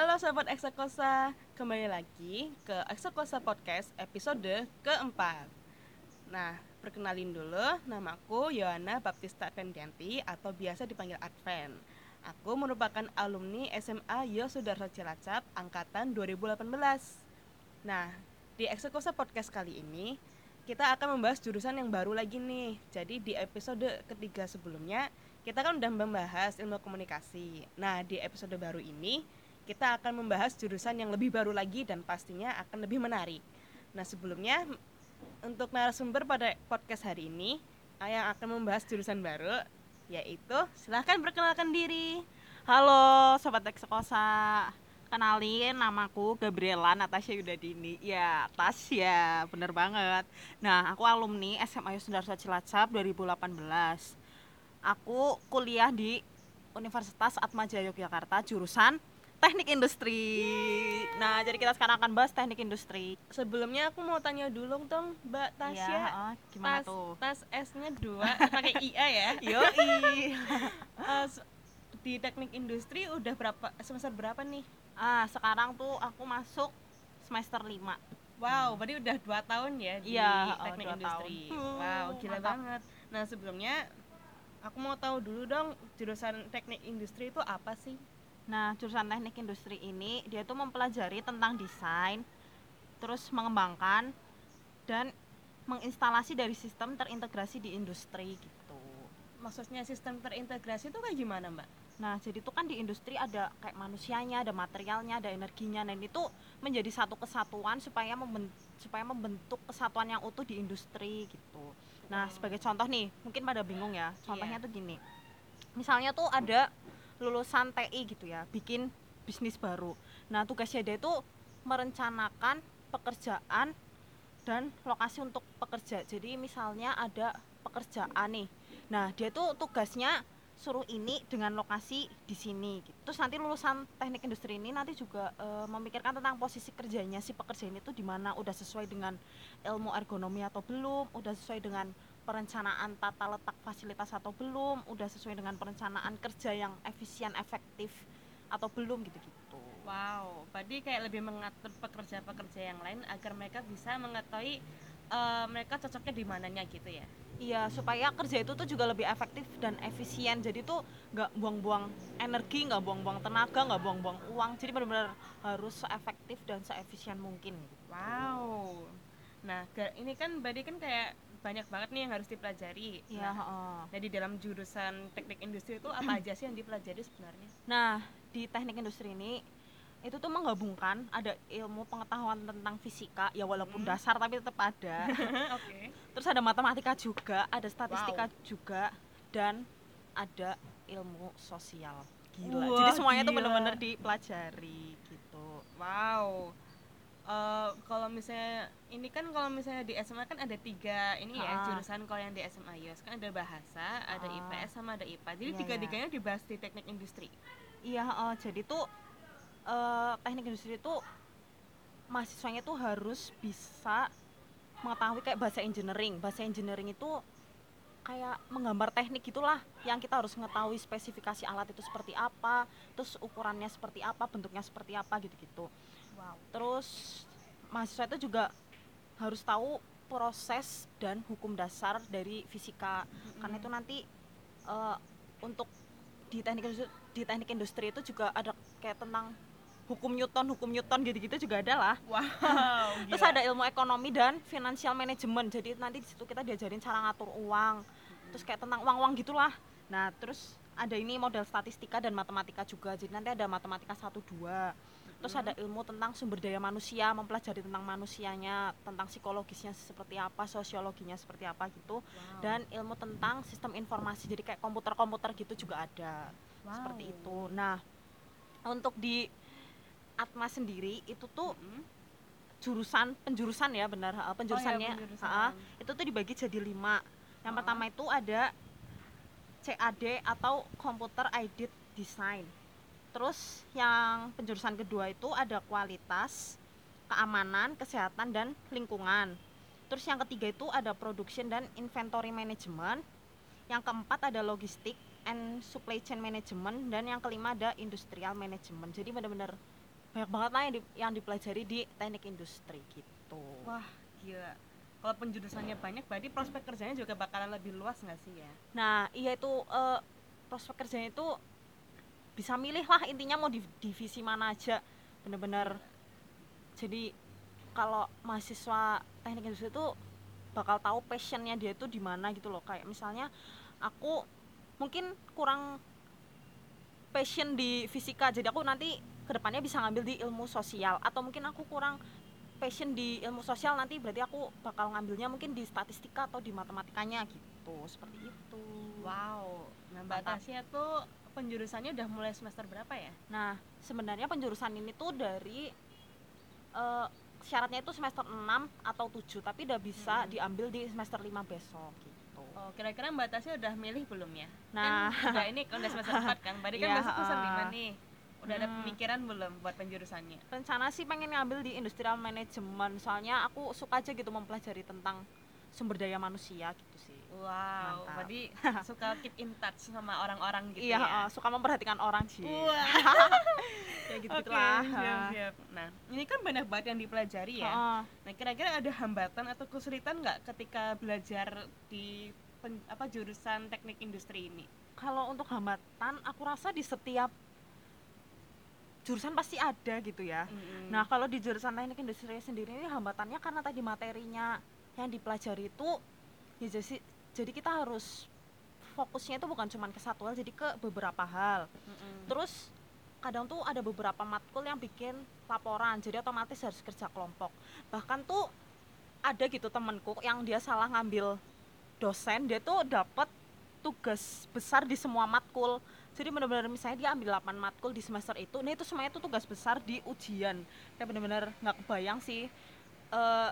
Halo Sobat Eksakosa, kembali lagi ke Eksakosa Podcast episode keempat Nah, perkenalin dulu, namaku Yohana Baptista Adventianti atau biasa dipanggil Advent Aku merupakan alumni SMA Yosudarso Cilacap angkatan 2018 Nah, di Eksakosa Podcast kali ini kita akan membahas jurusan yang baru lagi nih. Jadi di episode ketiga sebelumnya kita kan udah membahas ilmu komunikasi. Nah, di episode baru ini kita akan membahas jurusan yang lebih baru lagi dan pastinya akan lebih menarik. Nah, sebelumnya untuk narasumber pada podcast hari ini yang akan membahas jurusan baru yaitu silahkan perkenalkan diri. Halo sobat Eksekosa kenalin namaku Gabriela Natasha Yudadini ya Tasya bener banget nah aku alumni SMA Sudarso Cilacap 2018 aku kuliah di Universitas Atmajaya Yogyakarta jurusan teknik industri. Nah, jadi kita sekarang akan bahas teknik industri. Sebelumnya aku mau tanya dulu dong, Mbak Tasya. Ya, uh, gimana tas, tuh? Tas S-nya dua, pakai IA ya? Yo uh, di teknik industri udah berapa semester berapa nih? Ah, sekarang tuh aku masuk semester 5 Wow, berarti udah dua tahun ya di iya, teknik oh, industri. Tahun. Wow, gila Mantap. banget. Nah, sebelumnya aku mau tahu dulu dong jurusan teknik industri itu apa sih? Nah, jurusan teknik industri ini dia tuh mempelajari tentang desain, terus mengembangkan dan menginstalasi dari sistem terintegrasi di industri gitu. Maksudnya sistem terintegrasi itu kayak gimana, Mbak? Nah, jadi itu kan di industri ada kayak manusianya, ada materialnya, ada energinya, dan itu menjadi satu kesatuan supaya membentuk, supaya membentuk kesatuan yang utuh di industri gitu. Nah, sebagai contoh nih, mungkin pada bingung ya. Contohnya Iya. tuh gini. Misalnya tuh ada lulusan TI gitu ya, bikin bisnis baru. Nah, tugasnya dia itu merencanakan pekerjaan dan lokasi untuk pekerja. Jadi misalnya ada pekerjaan nih. Nah, dia tuh tugasnya suruh ini dengan lokasi di sini gitu. Terus nanti lulusan teknik industri ini nanti juga e, memikirkan tentang posisi kerjanya si pekerja ini tuh di mana udah sesuai dengan ilmu ergonomi atau belum, udah sesuai dengan perencanaan tata letak fasilitas atau belum, udah sesuai dengan perencanaan kerja yang efisien, efektif atau belum gitu-gitu. Wow, berarti kayak lebih mengatur pekerja-pekerja yang lain agar mereka bisa mengetahui uh, mereka cocoknya di mananya gitu ya. Iya, supaya kerja itu tuh juga lebih efektif dan efisien. Jadi tuh nggak buang-buang energi, nggak buang-buang tenaga, nggak buang-buang uang. Jadi benar-benar harus seefektif dan seefisien mungkin. Wow. Nah, ini kan berarti kan kayak banyak banget nih yang harus dipelajari. Iya, Nah, heeh. nah, di dalam jurusan teknik industri itu apa aja sih yang dipelajari sebenarnya? Nah, di teknik industri ini itu tuh menggabungkan ada ilmu pengetahuan tentang fisika ya walaupun Hmm. dasar tapi tetap ada. Oke. Terus ada matematika juga, ada statistika Wow. juga dan ada ilmu sosial. Gila. Wah, Jadi semuanya tuh gila. benar-benar dipelajari gitu. Wow. Eh, kalau misalnya ini kan kalau misalnya di SMA kan ada tiga ini ya Ah. jurusan kalau yang di SMA IOS kan ada bahasa, ada Ah. IPS sama ada IPA. Jadi Iya, tiga-tiganya dibahas di teknik industri. Iya, heeh. jadi tuh eh, teknik industri itu mahasiswanya tuh harus bisa mengetahui kayak bahasa engineering. Bahasa engineering itu kayak menggambar teknik gitulah yang kita harus mengetahui spesifikasi alat itu seperti apa, terus ukurannya seperti apa, bentuknya seperti apa gitu-gitu. Wow. Terus mahasiswa itu juga harus tahu proses dan hukum dasar dari fisika karena itu nanti eh, untuk di teknik industri, di teknik industri itu juga ada kayak tentang hukum Newton, hukum Newton gitu-gitu juga ada lah. Wow. Terus ada ilmu ekonomi dan financial management. Jadi nanti di situ kita diajarin cara ngatur uang. Terus kayak tentang uang-uang gitulah. Nah, terus ada ini model statistika dan matematika juga. Jadi nanti ada matematika 1 2. Terus ada ilmu tentang sumber daya manusia, mempelajari tentang manusianya, tentang psikologisnya seperti apa, sosiologinya seperti apa gitu. Wow. Dan ilmu tentang sistem informasi. Jadi kayak komputer-komputer gitu juga ada. Wow. Seperti itu. Nah, untuk di Atma sendiri itu tuh Mm-mm. jurusan penjurusan ya benar penjurusannya Oh, penjurusan. ha, itu tuh dibagi jadi lima yang Ha. pertama itu ada CAD atau Computer Aided Design terus yang penjurusan kedua itu ada kualitas keamanan kesehatan dan lingkungan. Terus yang ketiga itu ada production dan inventory management. Yang keempat ada logistik and supply chain management. Dan yang kelima ada industrial management. Jadi benar-benar banyak banget lah yang, di- yang dipelajari di teknik industri gitu. Wah, gila. Kalau penjurusannya banyak, berarti prospek kerjanya juga bakalan lebih luas nggak sih ya? nah iya itu eh, prospek kerjanya itu bisa milih lah intinya mau di divisi mana aja bener-bener jadi kalau mahasiswa teknik industri itu bakal tahu passionnya dia itu di mana gitu loh kayak misalnya aku mungkin kurang passion di fisika jadi aku nanti ke depannya bisa ngambil di ilmu sosial atau mungkin aku kurang passion di ilmu sosial nanti berarti aku bakal ngambilnya mungkin di statistika atau di matematikanya gitu seperti itu Wow. Nah, Mantap. Tasya tuh penjurusannya udah mulai semester berapa ya? Nah, sebenarnya penjurusan ini tuh dari eh, syaratnya itu semester 6 atau 7, tapi udah bisa Hmm. diambil di semester 5 besok gitu. Oh, kira-kira Mbak Tasya udah milih belum ya? Nah, kan udah ini kan udah semester 4 kan. Berarti kan Iya, besok semester ah. 5 nih. Udah ada Hmm. pemikiran belum buat penjurusannya? rencana sih pengen ngambil di industrial management, soalnya aku suka aja gitu mempelajari tentang sumber daya manusia gitu sih. Wow, Mantap. berarti suka keep in touch sama orang-orang gitu iya, ya? eh, suka memperhatikan orang sih. Wah, Kayak gitu gitulah. siap, siap. Nah, ini kan banyak banget yang dipelajari ya. Heeh. Nah, kira-kira ada hambatan atau kesulitan nggak ketika belajar di pen- apa jurusan teknik industri ini? kalau untuk hambatan aku rasa di setiap jurusan pasti ada gitu ya. Mm-mm. Nah, kalau di jurusan teknik industri sendiri ini hambatannya karena tadi materinya yang dipelajari itu ya jadi, jadi kita harus fokusnya itu bukan cuma ke satu hal, jadi ke beberapa hal. Mm-mm. Terus kadang tuh ada beberapa matkul yang bikin laporan, jadi otomatis harus kerja kelompok. Bahkan tuh ada gitu temenku yang dia salah ngambil dosen, dia tuh dapat tugas besar di semua matkul. Jadi benar-benar misalnya dia ambil 8 matkul di semester itu, nah itu semuanya tuh tugas besar di ujian. Kayak benar-benar nggak kebayang sih eh,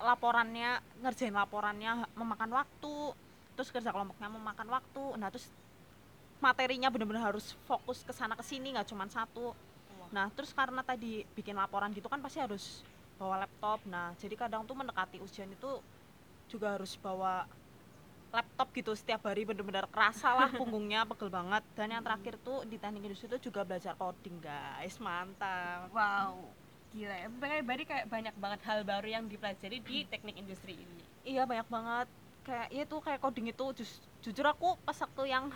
laporannya, ngerjain laporannya memakan waktu, terus kerja kelompoknya memakan waktu. Nah, terus materinya benar-benar harus fokus ke sana ke sini nggak cuma satu. Nah, terus karena tadi bikin laporan gitu kan pasti harus bawa laptop. Nah, jadi kadang tuh mendekati ujian itu juga harus bawa laptop gitu. Setiap hari bener-bener kerasa lah punggungnya pegel banget. Dan yang terakhir tuh di teknik industri itu juga belajar coding guys. Mantap. Wow, gila ya. Berarti kayak banyak banget hal baru yang dipelajari di teknik industri ini. iya banyak banget kayak ya itu kayak coding itu jus- jujur aku pas waktu yang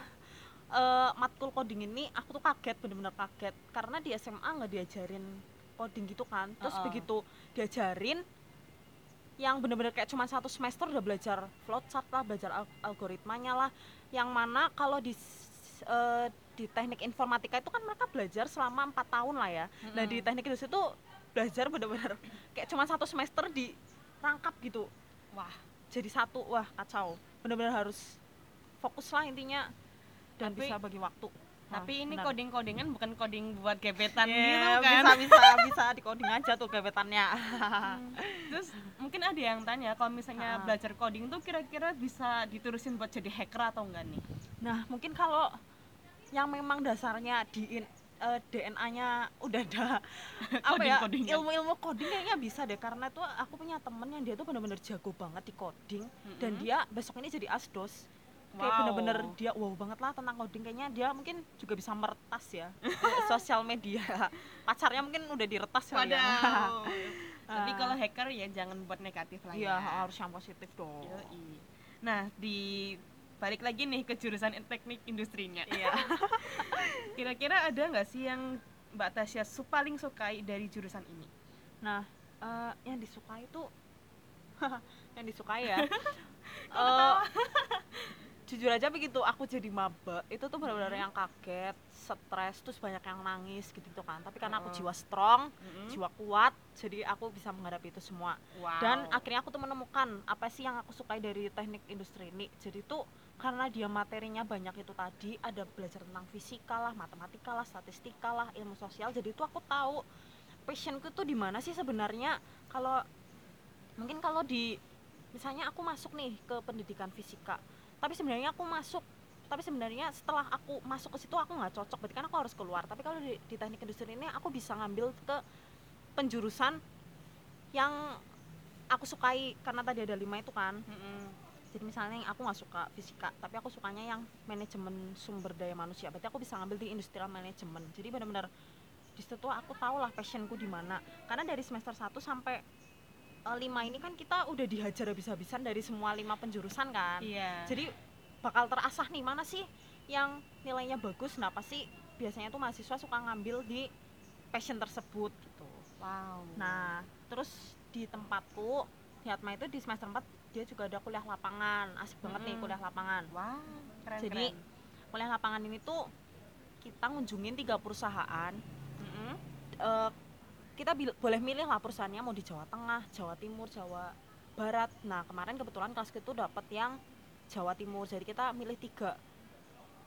eh, matkul coding ini aku tuh kaget bener-bener kaget karena di SMA nggak diajarin coding gitu kan terus Uh-uh. begitu diajarin yang bener-bener kayak cuma satu semester udah belajar flowchart lah belajar al- algoritmanya lah yang mana kalau di eh, di teknik informatika itu kan mereka belajar selama empat tahun lah ya nah di teknik industri itu belajar bener-bener kayak cuma satu semester dirangkap gitu Wah, jadi satu wah kacau bener-bener harus fokus lah intinya dan Tapi- bisa bagi waktu Wah, tapi ini benar. coding-codingan bukan coding buat gebetan Yeah, gitu kan. bisa bisa bisa di coding aja tuh gebetannya Terus mungkin ada yang tanya kalau misalnya Ah. belajar coding tuh kira-kira bisa diterusin buat jadi hacker atau enggak nih? nah mungkin kalau yang memang dasarnya di eh, DNA-nya udah ada apa ya ilmu-ilmu coding kayaknya bisa deh karena tuh aku punya temen yang dia tuh bener-bener jago banget di coding dan Mm-mm. dia besok ini jadi asdos kayak Wow. bener-bener dia wow banget lah tentang coding kayaknya dia mungkin juga bisa meretas ya sosial media pacarnya mungkin udah diretas ya. Tapi Ah. kalau hacker ya jangan buat negatif lah iya ya. harus yang positif dong Yoi. Nah, di balik lagi nih ke jurusan teknik industrinya. iya Kira-kira ada nggak sih yang Mbak Tasya su paling sukai dari jurusan ini? nah eh, yang disukai tuh yang disukai ya eh, jujur aja begitu aku jadi maba itu tuh benar-benar yang kaget stres terus banyak yang nangis gitu tuh kan tapi karena aku Heeh. jiwa strong Mm-mm. jiwa kuat jadi aku bisa menghadapi itu semua Wow. dan akhirnya aku tuh menemukan apa sih yang aku sukai dari teknik industri ini jadi tuh karena dia materinya banyak itu tadi ada belajar tentang fisika lah matematika lah statistika lah ilmu sosial jadi tuh aku tahu passionku tuh di mana sih sebenarnya. Kalau mungkin kalau di misalnya aku masuk nih ke pendidikan fisika tapi sebenarnya aku masuk tapi sebenarnya setelah aku masuk ke situ aku nggak cocok berarti kan aku harus keluar. Tapi kalau di, di teknik industri ini aku bisa ngambil ke penjurusan yang aku sukai karena tadi ada lima itu kan. Mm-mm. Jadi misalnya yang aku nggak suka fisika tapi aku sukanya yang manajemen sumber daya manusia. Berarti aku bisa ngambil di industrial management. Jadi benar-benar di situ tuh aku tahu lah passionku di mana. Karena dari semester 1 sampai eh, lima ini kan kita udah dihajar habis-habisan dari semua lima penjurusan kan. Iya. jadi bakal terasah nih mana sih yang nilainya bagus nah pasti biasanya tuh mahasiswa suka ngambil di passion tersebut gitu. Wow. nah terus di tempatku di Atma itu di semester 4 dia juga ada kuliah lapangan asik banget nih kuliah lapangan Wah, keren Jadi, keren. kuliah lapangan ini tuh kita ngunjungin tiga perusahaan Mm-mm. Eh, kita bil- boleh milih lah perusahaannya mau di Jawa Tengah, Jawa Timur, Jawa Barat. Nah kemarin kebetulan kelas itu dapat yang Jawa Timur, jadi kita milih tiga.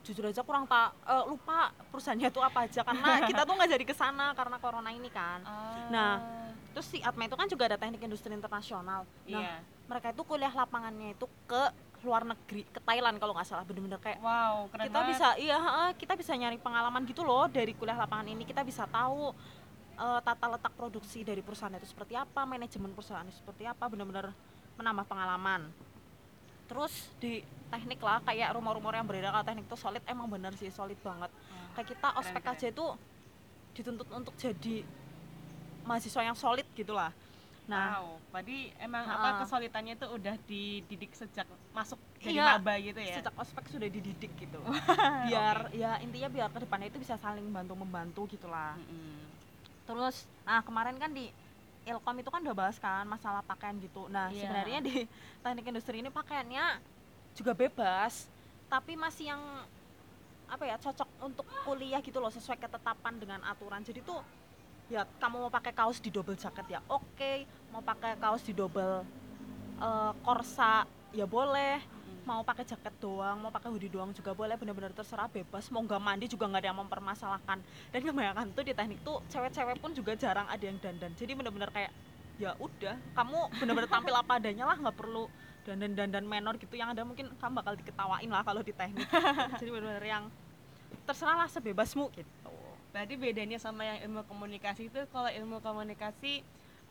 Jujur aja kurang tak eh, lupa perusahaannya itu apa aja karena kita tuh nggak jadi ke sana karena corona ini kan. Nah, Terus si Atma itu kan juga ada teknik industri internasional. Nah iya. mereka itu kuliah lapangannya itu ke luar negeri, ke Thailand kalau nggak salah bener-bener kayak Wow, keren kita banget. bisa iya kita bisa nyari pengalaman gitu loh dari kuliah lapangan ini kita bisa tahu eh, tata letak produksi dari perusahaan itu seperti apa manajemen perusahaan itu seperti apa benar-benar menambah pengalaman terus di teknik lah kayak rumor-rumor yang beredar kalau teknik itu solid emang bener sih solid banget kayak kita ospek keren. aja itu dituntut untuk jadi mahasiswa yang solid gitulah nah wow, berarti emang Ha-ha. apa kesulitannya itu udah dididik sejak masuk jadi Iya, maba gitu ya. sejak ospek sudah dididik gitu biar ya intinya biar ke depannya itu bisa saling bantu membantu gitulah Mm-mm. terus nah kemarin kan di Ilkom itu kan udah bahas kan masalah pakaian gitu nah Iya. sebenarnya di teknik industri ini pakaiannya juga bebas tapi masih yang apa ya cocok untuk kuliah gitu loh sesuai ketetapan dengan aturan jadi tuh ya kamu mau pakai kaos di double jaket ya oke mau pakai kaos di double eh, korsa ya boleh mau pakai jaket doang, mau pakai hoodie doang juga boleh, bener-bener terserah bebas. Mau nggak mandi juga nggak ada yang mempermasalahkan. Dan kebanyakan tuh di teknik tuh cewek-cewek pun juga jarang ada yang dandan. Jadi bener-bener kayak ya udah, kamu bener-bener tampil apa adanya lah, nggak perlu dandan-dandan menor gitu. Yang ada mungkin kamu bakal diketawain lah kalau di teknik. Jadi bener-bener yang terserah lah sebebasmu gitu. Berarti bedanya sama yang ilmu komunikasi itu kalau ilmu komunikasi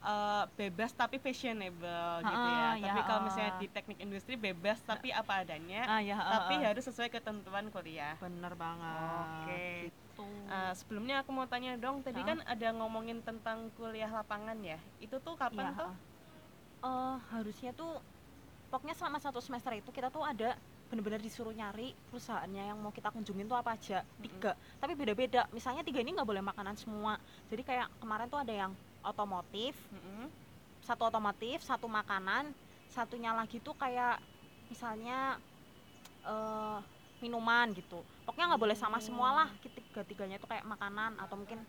eh, bebas tapi fashionable gitu ya. Tapi ya, kalau misalnya ah. di teknik industri bebas tapi apa adanya, Ah ya, tapi ah, ah. harus sesuai ketentuan kuliah. bener banget. Oke. Gitu. Eh, sebelumnya aku mau tanya dong, tadi Ha? kan ada ngomongin tentang kuliah lapangan ya. Itu tuh kapan Iya, tuh? eh, harusnya tuh pokoknya selama satu semester itu kita tuh ada bener-bener disuruh nyari perusahaannya yang mau kita kunjungin tuh apa aja tiga. Tapi beda-beda misalnya tiga ini nggak boleh makanan semua. Jadi kayak kemarin tuh ada yang otomotif Mm-mm. satu otomotif satu makanan satunya lagi tuh kayak misalnya eh minuman gitu. Pokoknya nggak boleh sama semua lah tiga tiganya tuh kayak makanan atau mungkin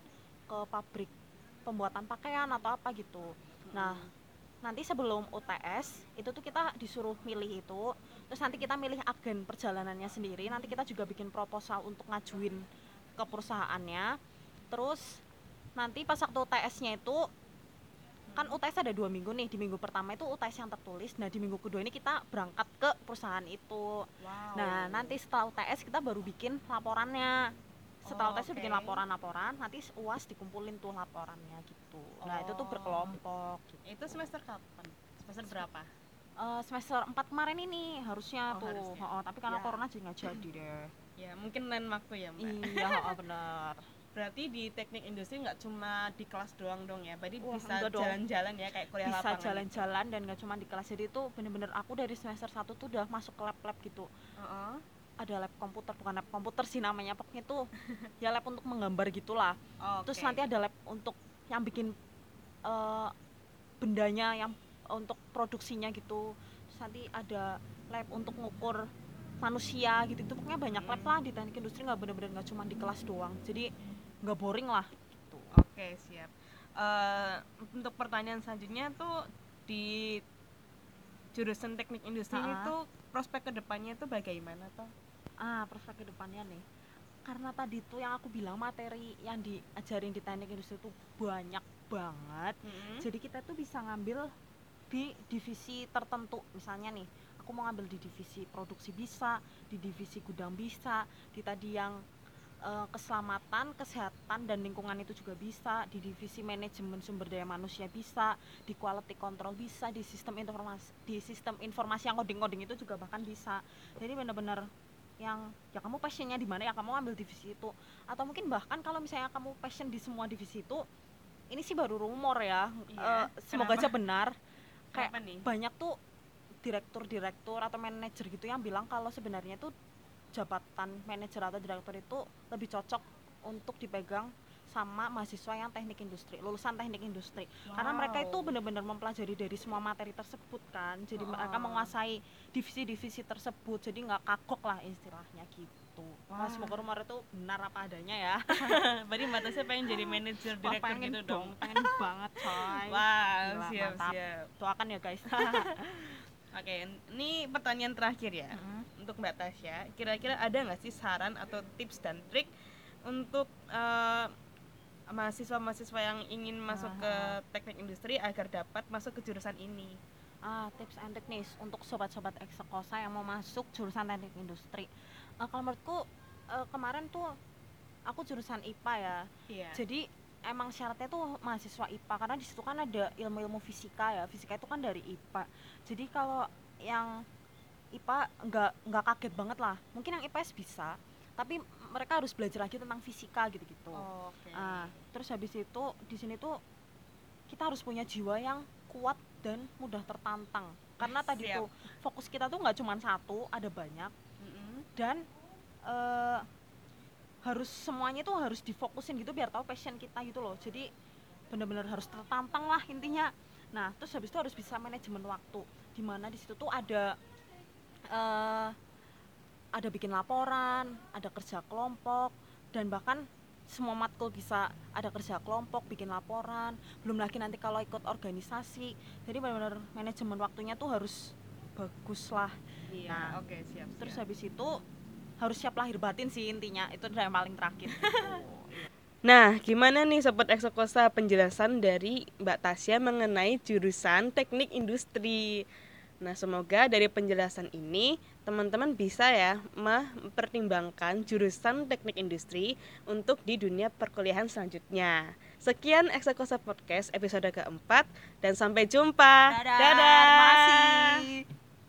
ke pabrik pembuatan pakaian atau apa gitu. Nah nanti sebelum UTS itu tuh kita disuruh milih itu. Terus nanti kita milih agen perjalanannya sendiri. Nanti kita juga bikin proposal untuk ngajuin ke perusahaannya. Terus nanti pas waktu UTS-nya itu kan UTS ada dua minggu nih. Di minggu pertama itu UTS yang tertulis. Nah di minggu kedua ini kita berangkat ke perusahaan itu. Wow. nah nanti setelah UTS kita baru bikin laporannya setelah Oh, UTS bikin oke. laporan-laporan nanti UAS dikumpulin tuh laporannya gitu nah itu tuh Oh. berkelompok gitu. itu semester kapan? Semester berapa? Eh, semester 4 kemarin ini harusnya Oh, tuh harusnya. Oh, tapi karena Ya. corona jadi nggak jadi deh Ya mungkin lain waktu ya mbak. iya oh, bener Berarti di teknik industri nggak cuma di kelas doang dong ya, berarti Wah, bisa jalan-jalan ya kayak kuliah bisa lapangan. jalan-jalan dan nggak cuma di kelas jadi itu bener-bener aku dari semester 1 tuh udah masuk ke lab-lab gitu Heeh. Ada lab komputer bukan lab komputer sih namanya pokoknya tuh ya lab untuk menggambar gitulah Oh, terus nanti ada lab untuk yang bikin eh, bendanya yang untuk produksinya gitu terus nanti ada lab untuk ngukur manusia gitu itu pokoknya banyak lab Hmm. lah di teknik industri nggak bener-bener nggak cuma di kelas doang jadi nggak boring lah gitu Oke siap. Eh, untuk pertanyaan selanjutnya tuh di jurusan teknik industri Ha-ha. itu prospek ke depannya tuh bagaimana tuh? Ah prospek ke depannya nih. Karena tadi tuh yang aku bilang materi yang diajarin di teknik industri itu banyak banget. Mm-mm. jadi kita tuh bisa ngambil di divisi tertentu. Misalnya nih aku mau ngambil di divisi produksi bisa di divisi gudang bisa di tadi yang eh, keselamatan kesehatan dan lingkungan itu juga bisa di divisi manajemen sumber daya manusia bisa di quality control bisa di sistem informasi di sistem informasi yang coding coding itu juga bahkan bisa. Jadi benar-benar yang ya kamu passionnya di mana ya kamu ambil divisi itu atau mungkin bahkan kalau misalnya kamu passion di semua divisi itu ini sih baru rumor ya Iya, eh, semoga kenapa? aja benar kayak Kenapa nih? banyak tuh direktur-direktur atau manajer gitu yang bilang kalau sebenarnya tuh jabatan manajer atau direktur itu lebih cocok untuk dipegang sama mahasiswa yang teknik industri lulusan teknik industri karena mereka itu Wow. benar-benar mempelajari dari semua materi tersebut kan jadi mereka Oh. menguasai divisi-divisi tersebut jadi nggak kagok lah istilahnya gitu Wah, Wah. semoga rumor itu benar apa adanya ya Berarti Mbak Tasya pengen jadi manajer Wah, direktur pengen gitu dong dong. pengen banget coy Wow, Gila, siap mantap. siap. doakan ya guys Oke, ini pertanyaan terakhir ya Mm-mm. untuk Mbak Tasya. Kira-kira ada nggak sih saran atau tips dan trik untuk eh, mahasiswa-mahasiswa yang ingin masuk ke teknik industri agar dapat masuk ke jurusan ini? ah tips and teknis untuk sobat-sobat eksekosa yang mau masuk jurusan teknik industri. Eh, kalau menurutku eh, kemarin tuh aku jurusan IPA ya. Iya. jadi emang syaratnya tuh mahasiswa IPA karena di situ kan ada ilmu-ilmu fisika ya. Fisika itu kan dari IPA jadi kalau yang IPA nggak nggak kaget banget lah. Mungkin yang IPS bisa tapi mereka harus belajar lagi tentang fisika gitu-gitu Oke. Ah, terus habis itu di sini tuh kita harus punya jiwa yang kuat dan mudah tertantang. Karena tadi Siap. tuh fokus kita tuh nggak cuma satu, ada banyak Mm-mm. dan eh, harus semuanya tuh harus difokusin gitu biar tahu passion kita gitu loh. Jadi benar-benar harus tertantang lah intinya. Nah, terus habis itu harus bisa manajemen waktu. Di mana di situ tuh ada eh ada bikin laporan, ada kerja kelompok, dan bahkan semua matkul bisa ada kerja kelompok, bikin laporan, belum lagi nanti kalau ikut organisasi. Jadi benar-benar manajemen waktunya tuh harus bagus lah. Iya, Nah, oke, siap. Terus siap. habis itu harus siap lahir batin sih intinya. Itu udah yang paling terakhir. Nah, gimana nih Sobat Eksokosa penjelasan dari Mbak Tasya mengenai jurusan teknik industri? Nah, semoga dari penjelasan ini teman-teman bisa ya mempertimbangkan jurusan teknik industri untuk di dunia perkuliahan selanjutnya. Sekian Eksokosa Podcast episode keempat dan sampai jumpa. Dadah. Terima kasih.